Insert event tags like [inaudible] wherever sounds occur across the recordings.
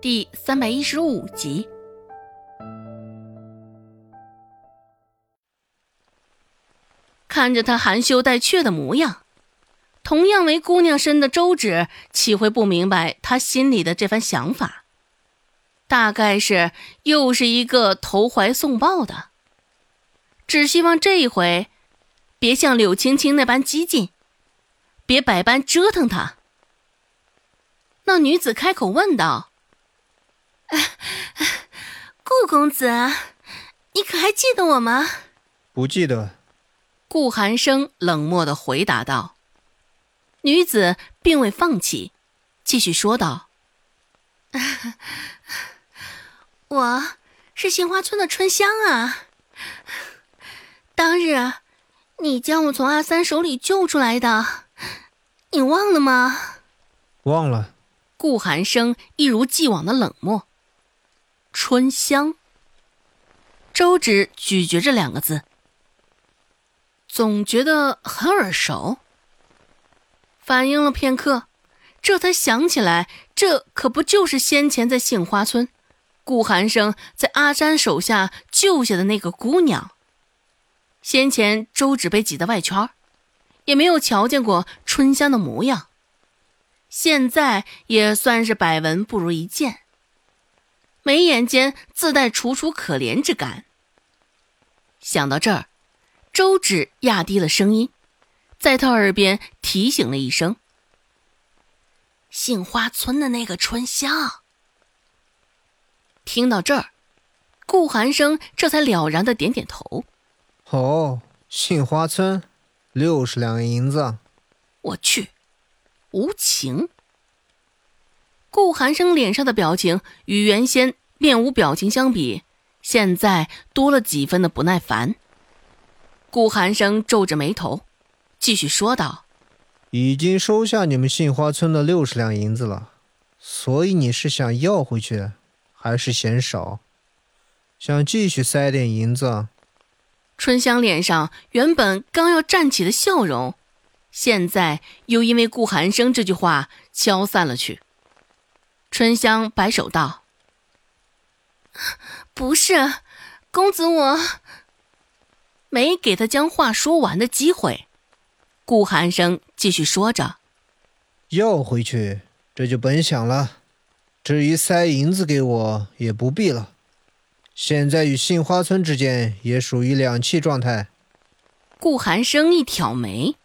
第三百一十五集。看着他含羞带怯的模样，同样为姑娘身的周芷岂会不明白他心里的这番想法？大概是又是一个投怀送抱的，只希望这一回别像柳青青那般激进，别百般折腾他。那女子开口问道：“ [laughs] 顾公子，你可还记得我吗？”“不记得。”顾寒生冷漠的回答道。女子并未放弃，继续说道。[laughs] 我是杏花村的春香啊！当日你将我从阿三手里救出来的，你忘了吗？忘了。顾寒生一如既往的冷漠。春香。周芷咀嚼着两个字，总觉得很耳熟。反应了片刻，这才想起来，这可不就是先前在杏花村。顾寒生在阿詹手下救下的那个姑娘。先前周芷被挤在外圈，也没有瞧见过春香的模样。现在也算是百闻不如一见，眉眼间自带楚楚可怜之感。想到这儿，周芷压低了声音，在他耳边提醒了一声：“杏花村的那个春香。”听到这儿，顾寒生这才了然的点点头。哦，杏花村，六十两银子。我去，无情。顾寒生脸上的表情与原先面无表情相比，现在多了几分的不耐烦。顾寒生皱着眉头，继续说道：“已经收下你们杏花村的六十两银子了，所以你是想要回去？”还是嫌少，想继续塞点银子。春香脸上原本刚要站起的笑容，现在又因为顾寒生这句话消散了去。春香摆手道：“不是，公子我……”没给他将话说完的机会。顾寒生继续说着：“要回去，这就甭想了。”至于塞银子给我也不必了，现在与杏花村之间也属于两气状态。顾寒生一挑眉，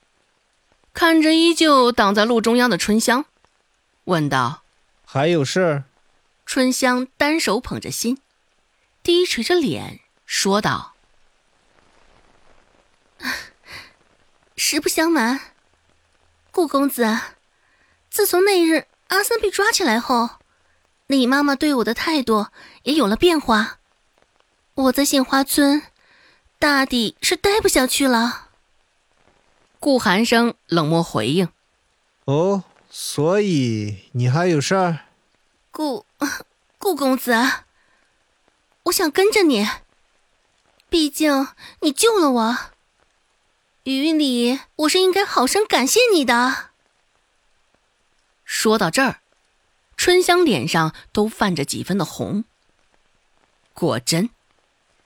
看着依旧挡在路中央的春香，问道：“还有事？”春香单手捧着心，低垂着脸说道：“实不相瞒，顾公子，自从那日阿三被抓起来后。”你妈妈对我的态度也有了变化，我在杏花村大抵是待不下去了。顾寒生冷漠回应：“哦，所以你还有事儿？”顾 [laughs] 顾公子，我想跟着你，毕竟你救了我，于理我是应该好生感谢你的。说到这儿。春香脸上都泛着几分的红。果真，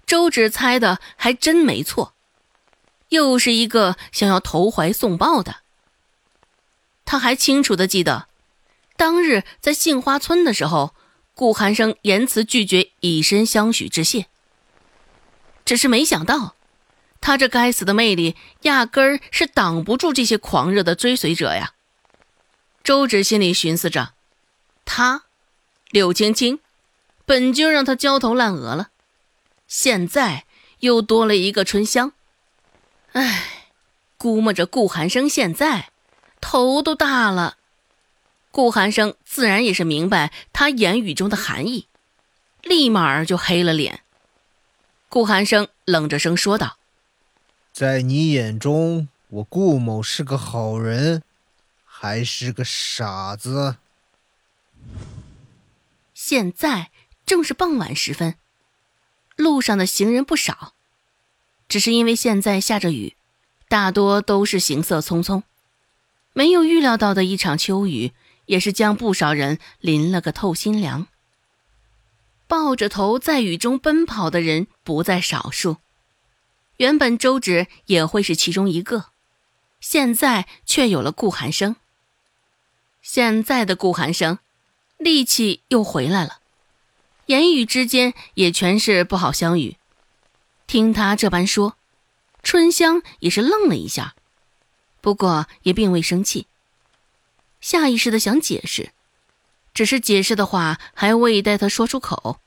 周芷猜的还真没错，又是一个想要投怀送抱的。他还清楚的记得，当日在杏花村的时候，顾寒生言辞拒绝以身相许致谢。只是没想到，他这该死的魅力压根儿是挡不住这些狂热的追随者呀。周芷心里寻思着。他，柳青青，本就让他焦头烂额了，现在又多了一个春香。唉，估摸着顾寒生现在头都大了。顾寒生自然也是明白他言语中的含义，立马就黑了脸。顾寒生冷着声说道：“在你眼中，我顾某是个好人，还是个傻子？”现在正是傍晚时分，路上的行人不少，只是因为现在下着雨，大多都是行色匆匆。没有预料到的一场秋雨，也是将不少人淋了个透心凉。抱着头在雨中奔跑的人不在少数。原本周芷也会是其中一个，现在却有了顾寒生。现在的顾寒生，力气又回来了，言语之间也全是不好相与。听他这般说，春香也是愣了一下，不过也并未生气，下意识的想解释。只是解释的话还未待他说出口，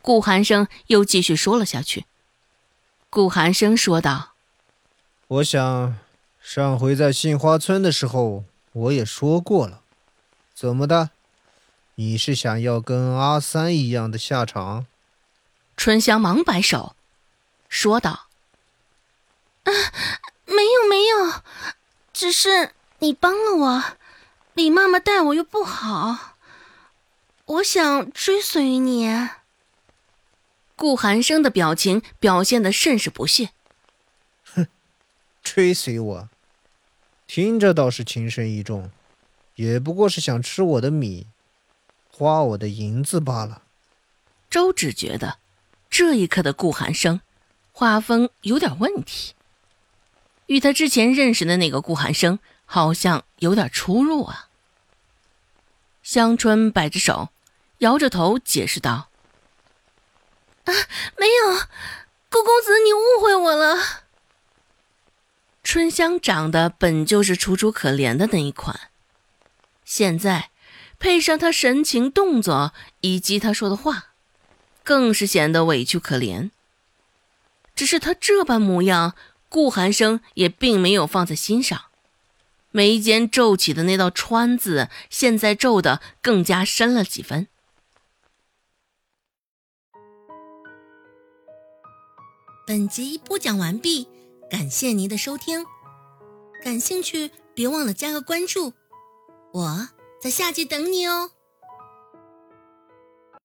顾寒生又继续说了下去。顾寒生说道：“我想，上回在杏花村的时候，我也说过了。怎么的？你是想要跟阿三一样的下场？”春香忙摆手，说道：“啊，没有没有，只是你帮了我，李妈妈待我又不好。”我想追随于你。顾寒生的表情表现的甚是不屑。哼，追随我，听着倒是情深意重，也不过是想吃我的米，花我的银子罢了。周芷觉得，这一刻的顾寒生，画风有点问题，与他之前认识的那个顾寒生好像有点出入啊。香春摆着手。摇着头解释道：“啊，没有，顾公子，你误会我了。”春香长得本就是楚楚可怜的那一款，现在配上她神情、动作以及她说的话，更是显得委屈可怜。只是她这般模样，顾寒生也并没有放在心上，眉间皱起的那道川字，现在皱得更加深了几分。本集播讲完毕，感谢您的收听。感兴趣，别忘了加个关注，我在下集等你哦。